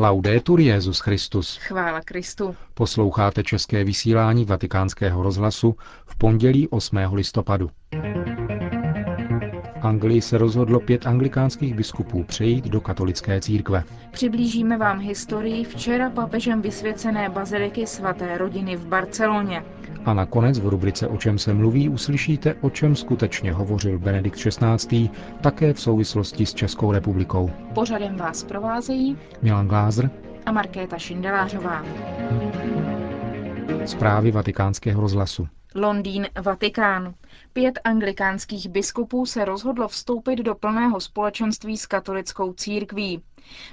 Laudetur Jezus Christus. Chvála Kristu. Posloucháte české vysílání Vatikánského rozhlasu v pondělí 8. listopadu. Anglii se rozhodlo pět anglikánských biskupů přejít do katolické církve. Přiblížíme vám historii včera papežem vysvěcené baziliky svaté rodiny v Barceloně. A nakonec v rubrice O čem se mluví uslyšíte, o čem skutečně hovořil Benedikt XVI. také v souvislosti s Českou republikou. Pořadem vás provázejí Milan Glázer a Markéta Šindelářová. Zprávy vatikánského rozhlasu. Londýn, Vatikán. Pět anglikánských biskupů se rozhodlo vstoupit do plného společenství s katolickou církví.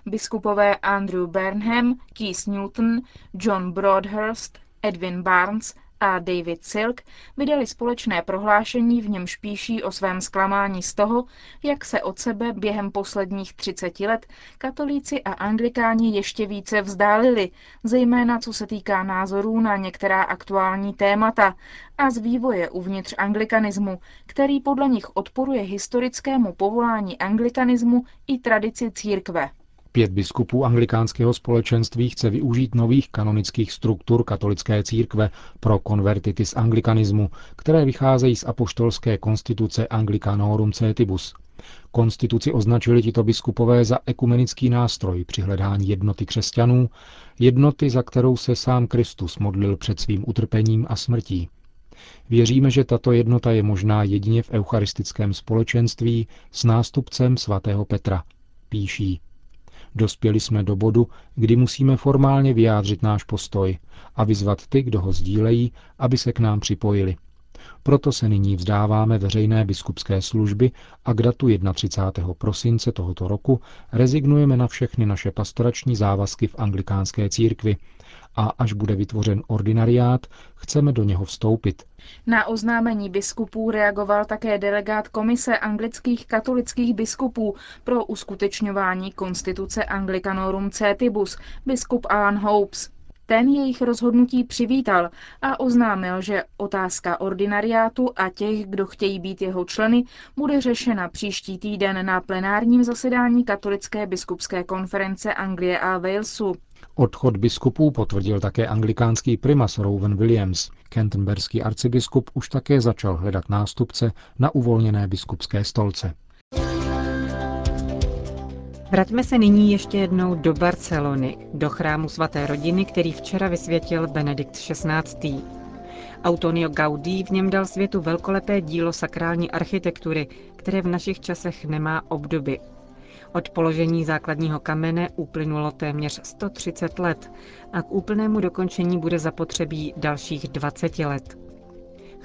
Biskupové Andrew Burnham, Keith Newton, John Broadhurst, Edwin Barnes a David Silk vydali společné prohlášení, v němž píší o svém zklamání z toho, jak se od sebe během posledních 30 let katolíci a anglikáni ještě více vzdálili, zejména co se týká názorů na některá aktuální témata a z vývoje uvnitř anglikanismu, který podle nich odporuje historickému povolání anglikanismu i tradici církve. Pět biskupů anglikánského společenství chce využít nových kanonických struktur katolické církve pro konvertity z anglikanismu, které vycházejí z apoštolské konstituce Anglicanorum Cetibus. Konstituci označili tito biskupové za ekumenický nástroj při hledání jednoty křesťanů, jednoty, za kterou se sám Kristus modlil před svým utrpením a smrtí. Věříme, že tato jednota je možná jedině v eucharistickém společenství s nástupcem svatého Petra, píší Dospěli jsme do bodu, kdy musíme formálně vyjádřit náš postoj a vyzvat ty, kdo ho sdílejí, aby se k nám připojili. Proto se nyní vzdáváme veřejné biskupské služby a k datu 31. prosince tohoto roku rezignujeme na všechny naše pastorační závazky v anglikánské církvi a až bude vytvořen ordinariát, chceme do něho vstoupit. Na oznámení biskupů reagoval také delegát Komise anglických katolických biskupů pro uskutečňování konstituce Anglicanorum Cetibus, biskup Alan Hopes. Ten jejich rozhodnutí přivítal a oznámil, že otázka ordinariátu a těch, kdo chtějí být jeho členy, bude řešena příští týden na plenárním zasedání Katolické biskupské konference Anglie a Walesu. Odchod biskupů potvrdil také anglikánský primas Rowan Williams. Canterburyský arcibiskup už také začal hledat nástupce na uvolněné biskupské stolce. Vraťme se nyní ještě jednou do Barcelony, do chrámu svaté rodiny, který včera vysvětil Benedikt XVI. Antonio Gaudí v něm dal světu velkolepé dílo sakrální architektury, které v našich časech nemá obdoby. Od položení základního kamene uplynulo téměř 130 let a k úplnému dokončení bude zapotřebí dalších 20 let.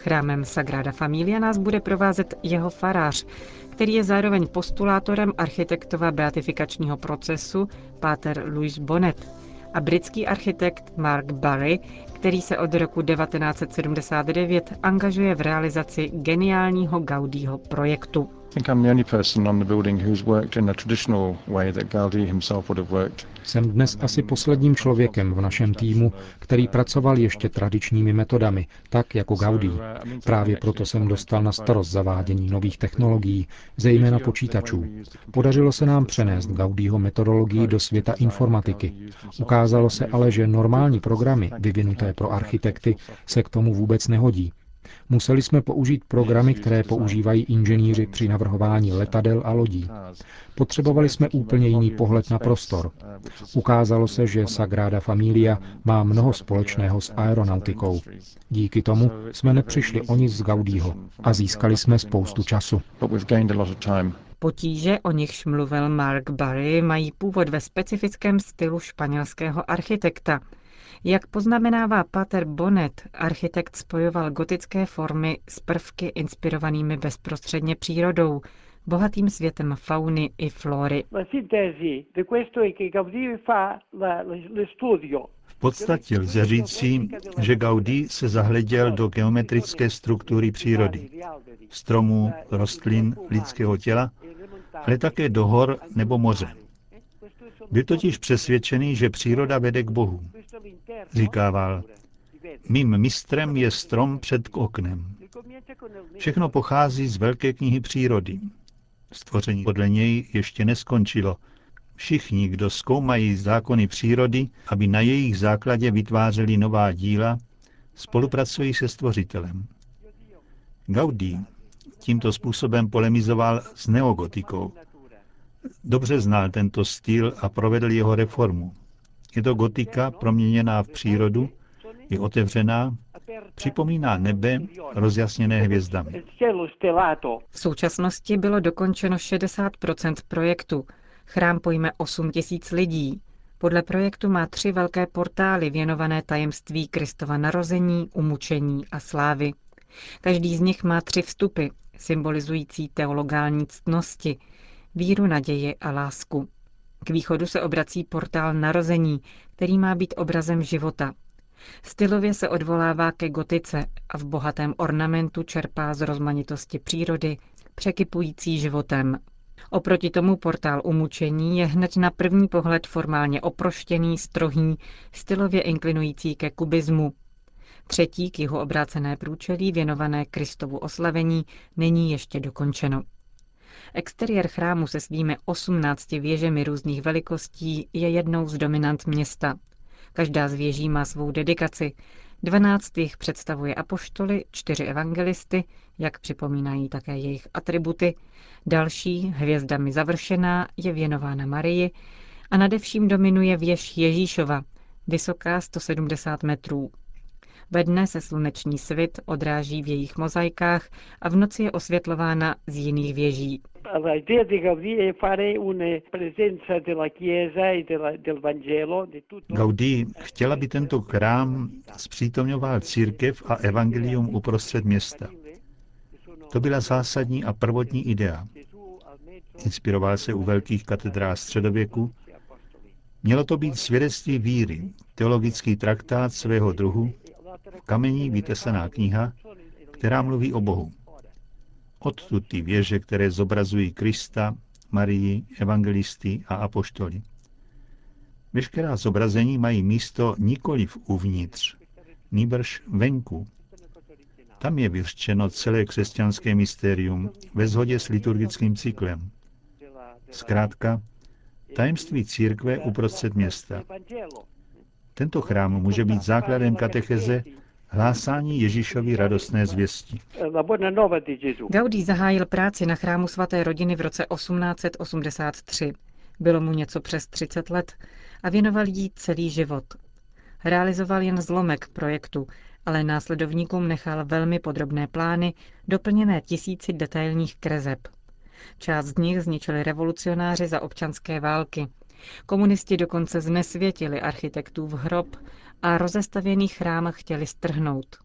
Chrámem Sagrada Familia nás bude provázet jeho farář, který je zároveň postulátorem architektova beatifikačního procesu, páter Louis Bonnet, a britský architekt Mark Barry, který se od roku 1979 angažuje v realizaci geniálního Gaudího projektu. Jsem dnes asi posledním člověkem v našem týmu, který pracoval ještě tradičními metodami, tak jako Gaudí. Právě proto jsem dostal na starost zavádění nových technologií, zejména počítačů. Podařilo se nám přenést Gaudího metodologii do světa informatiky. Ukázalo se ale, že normální programy vyvinuté pro architekty se k tomu vůbec nehodí Museli jsme použít programy, které používají inženýři při navrhování letadel a lodí. Potřebovali jsme úplně jiný pohled na prostor. Ukázalo se, že Sagrada Familia má mnoho společného s aeronautikou. Díky tomu jsme nepřišli o nic z Gaudího a získali jsme spoustu času. Potíže, o nichž mluvil Mark Barry, mají původ ve specifickém stylu španělského architekta – jak poznamenává Pater Bonnet, architekt spojoval gotické formy s prvky inspirovanými bezprostředně přírodou, bohatým světem fauny i flory. V podstatě lze říci, že Gaudí se zahleděl do geometrické struktury přírody, stromů, rostlin, lidského těla, ale také do hor nebo moře. Byl totiž přesvědčený, že příroda vede k Bohu. Říkával, mým mistrem je strom před oknem. Všechno pochází z velké knihy přírody. Stvoření podle něj ještě neskončilo. Všichni, kdo zkoumají zákony přírody, aby na jejich základě vytvářeli nová díla, spolupracují se stvořitelem. Gaudí tímto způsobem polemizoval s neogotikou. Dobře znal tento styl a provedl jeho reformu. Je to gotika proměněná v přírodu, je otevřená, připomíná nebe rozjasněné hvězdami. V současnosti bylo dokončeno 60% projektu. Chrám pojme 8 tisíc lidí. Podle projektu má tři velké portály věnované tajemství Kristova narození, umučení a slávy. Každý z nich má tři vstupy, symbolizující teologální ctnosti, víru, naději a lásku. K východu se obrací portál narození, který má být obrazem života. Stylově se odvolává ke gotice a v bohatém ornamentu čerpá z rozmanitosti přírody, překypující životem. Oproti tomu portál umučení je hned na první pohled formálně oproštěný, strohý, stylově inklinující ke kubismu. Třetí k jihu obrácené průčelí věnované Kristovu oslavení není ještě dokončeno. Exteriér chrámu se svými 18 věžemi různých velikostí je jednou z dominant města. Každá z věží má svou dedikaci. 12 jich představuje apoštoly, čtyři evangelisty, jak připomínají také jejich atributy. Další, hvězdami završená, je věnována Marii a nadevším dominuje věž Ježíšova, vysoká 170 metrů. Ve dne se sluneční svit odráží v jejich mozaikách a v noci je osvětlována z jiných věží. Gaudí chtěla by tento chrám zpřítomňoval církev a evangelium uprostřed města. To byla zásadní a prvotní idea. Inspiroval se u velkých katedrál středověku. Mělo to být svědectví víry, teologický traktát svého druhu, kamení vytesaná kniha, která mluví o Bohu. Odtud ty věže, které zobrazují Krista, Marii, evangelisty a apoštoly. Veškerá zobrazení mají místo nikoli v uvnitř, nýbrž venku. Tam je vyřčeno celé křesťanské mystérium ve shodě s liturgickým cyklem. Zkrátka, tajemství církve uprostřed města. Tento chrám může být základem katecheze hlásání Ježíšovy radostné zvěsti. Gaudí zahájil práci na chrámu svaté rodiny v roce 1883. Bylo mu něco přes 30 let a věnoval jí celý život. Realizoval jen zlomek projektu, ale následovníkům nechal velmi podrobné plány, doplněné tisíci detailních krezeb. Část z nich zničili revolucionáři za občanské války. Komunisti dokonce znesvětili architektův hrob a rozestavěný chrám chtěli strhnout.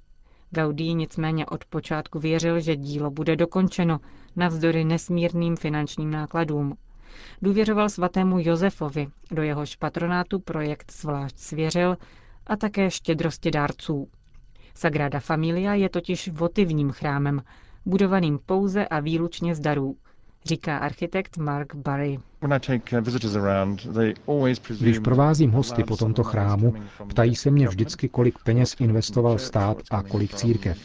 Gaudí nicméně od počátku věřil, že dílo bude dokončeno, navzdory nesmírným finančním nákladům. Důvěřoval svatému Josefovi, do jehož patronátu projekt zvlášť svěřil, a také štědrosti dárců. Sagrada Familia je totiž votivním chrámem, budovaným pouze a výlučně z darů, říká architekt Mark Barry. Když provázím hosty po tomto chrámu, ptají se mě vždycky, kolik peněz investoval stát a kolik církev.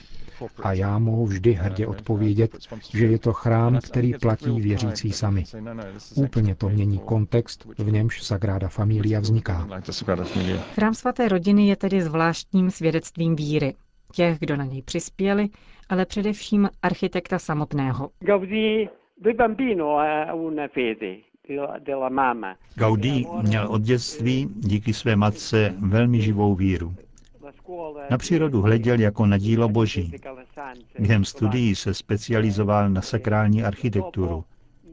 A já mohu vždy hrdě odpovědět, že je to chrám, který platí věřící sami. Úplně to mění kontext, v němž Sagrada Familia vzniká. Chrám svaté rodiny je tedy zvláštním svědectvím víry. Těch, kdo na něj přispěli, ale především architekta samotného. Gaudí měl od dětství díky své matce velmi živou víru. Na přírodu hleděl jako na dílo boží. Během studií se specializoval na sakrální architekturu.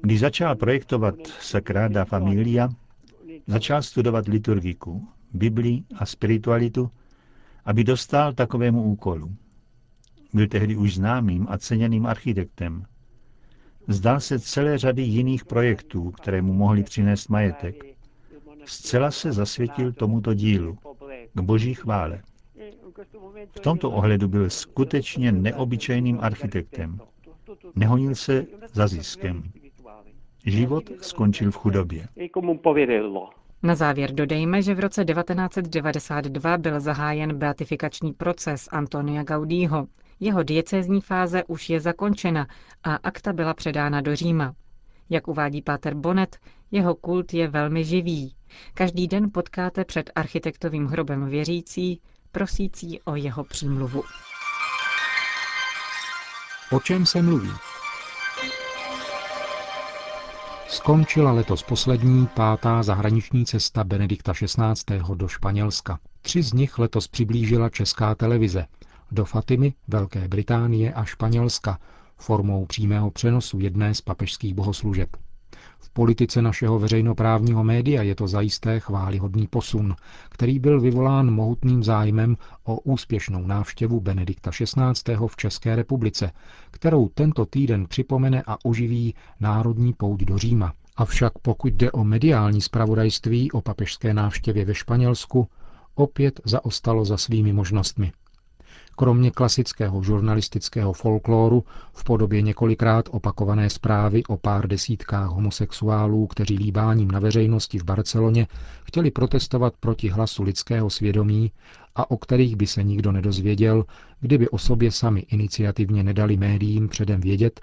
Když začal projektovat Sagrada Familia, začal studovat liturgiku, Biblii a spiritualitu, aby dostal takovému úkolu. Byl tehdy už známým a ceněným architektem. Zdal se celé řady jiných projektů, které mu mohly přinést majetek. Zcela se zasvětil tomuto dílu, k boží chvále. V tomto ohledu byl skutečně neobyčejným architektem. Nehonil se za ziskem. Život skončil v chudobě. Na závěr dodejme, že v roce 1992 byl zahájen beatifikační proces Antonia Gaudího. Jeho diecézní fáze už je zakončena a akta byla předána do Říma. Jak uvádí Páter Bonet, Jeho kult je velmi živý. Každý den potkáte před architektovým hrobem věřící, prosící o jeho přímluvu. O čem se mluví? Skončila letos poslední pátá zahraniční cesta Benedikta XVI. do Španělska. Tři z nich letos přiblížila česká televize do Fatimy, Velké Británie a Španělska formou přímého přenosu jedné z papežských bohoslužeb. V politice našeho veřejnoprávního média je to zajisté chválihodný posun, který byl vyvolán mohutným zájmem o úspěšnou návštěvu Benedikta XVI. v České republice, kterou tento týden připomene a oživí národní pouť do Říma. Avšak pokud jde o mediální spravodajství o papežské návštěvě ve Španělsku, opět zaostalo za svými možnostmi. Kromě klasického žurnalistického folkloru v podobě několikrát opakované zprávy o pár desítkách homosexuálů, kteří líbáním na veřejnosti v Barceloně chtěli protestovat proti hlasu lidského svědomí a o kterých by se nikdo nedozvěděl, kdyby o sobě sami iniciativně nedali médiím předem vědět,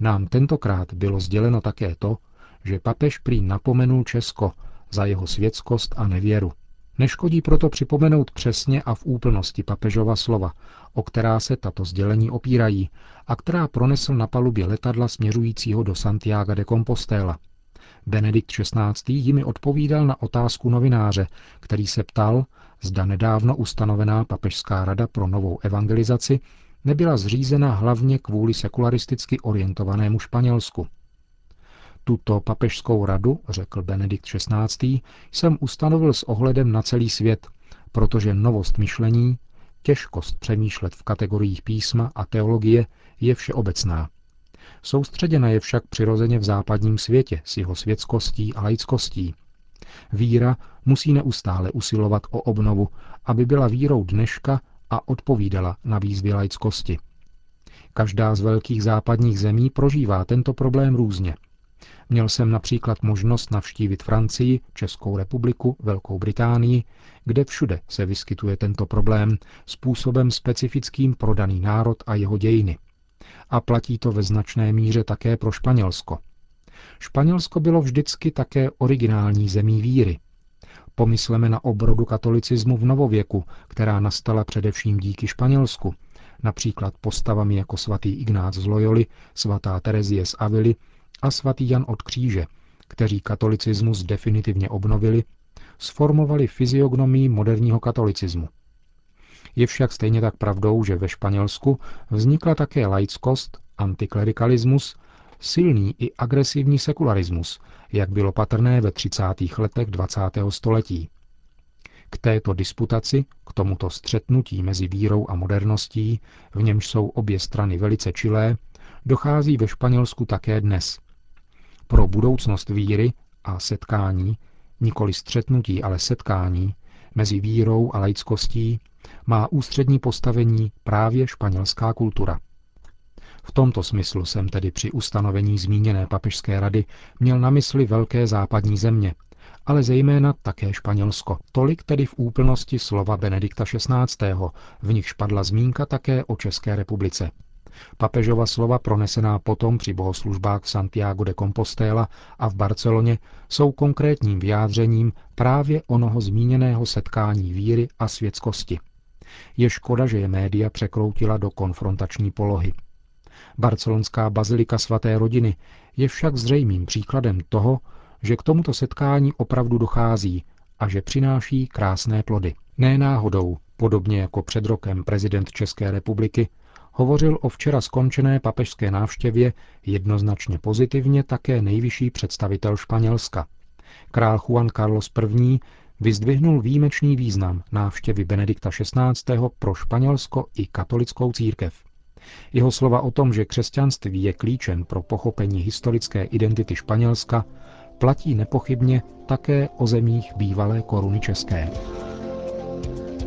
nám tentokrát bylo sděleno také to, že papež prý napomenul Česko za jeho světskost a nevěru. Neškodí proto připomenout přesně a v úplnosti papežova slova, o která se tato sdělení opírají a která pronesl na palubě letadla směřujícího do Santiago de Compostela. Benedikt XVI. jimi odpovídal na otázku novináře, který se ptal, zda nedávno ustanovená papežská rada pro novou evangelizaci nebyla zřízena hlavně kvůli sekularisticky orientovanému Španělsku. Tuto papežskou radu, řekl Benedikt XVI., jsem ustanovil s ohledem na celý svět, protože novost myšlení, těžkost přemýšlet v kategoriích písma a teologie je všeobecná. Soustředěna je však přirozeně v západním světě s jeho světskostí a laickostí. Víra musí neustále usilovat o obnovu, aby byla vírou dneška a odpovídala na výzvy laickosti. Každá z velkých západních zemí prožívá tento problém různě – Měl jsem například možnost navštívit Francii, Českou republiku, Velkou Británii, kde všude se vyskytuje tento problém způsobem specifickým pro daný národ a jeho dějiny. A platí to ve značné míře také pro Španělsko. Španělsko bylo vždycky také originální zemí víry. Pomysleme na obrodu katolicismu v novověku, která nastala především díky Španělsku, například postavami jako svatý Ignác z Loyoli, svatá Terezie z Avily a svatý Jan od kříže, kteří katolicismus definitivně obnovili, sformovali fyziognomii moderního katolicismu. Je však stejně tak pravdou, že ve Španělsku vznikla také laickost, antiklerikalismus, silný i agresivní sekularismus, jak bylo patrné ve 30. letech 20. století. K této disputaci, k tomuto střetnutí mezi vírou a moderností, v němž jsou obě strany velice čilé, dochází ve Španělsku také dnes. Pro budoucnost víry a setkání, nikoli střetnutí, ale setkání, mezi vírou a laickostí, má ústřední postavení právě španělská kultura. V tomto smyslu jsem tedy při ustanovení zmíněné papežské rady měl na mysli velké západní země, ale zejména také Španělsko. Tolik tedy v úplnosti slova Benedikta XVI., v nich padla zmínka také o České republice. Papežova slova pronesená potom při bohoslužbách v Santiago de Compostela a v Barceloně jsou konkrétním vyjádřením právě onoho zmíněného setkání víry a světskosti. Je škoda, že je média překroutila do konfrontační polohy. Barcelonská bazilika svaté rodiny je však zřejmým příkladem toho, že k tomuto setkání opravdu dochází a že přináší krásné plody. Ne náhodou, podobně jako před rokem prezident České republiky, hovořil o včera skončené papežské návštěvě jednoznačně pozitivně také nejvyšší představitel Španělska. Král Juan Carlos I. vyzdvihnul výjimečný význam návštěvy Benedikta XVI. pro Španělsko i katolickou církev. Jeho slova o tom, že křesťanství je klíčem pro pochopení historické identity Španělska, platí nepochybně také o zemích bývalé koruny české.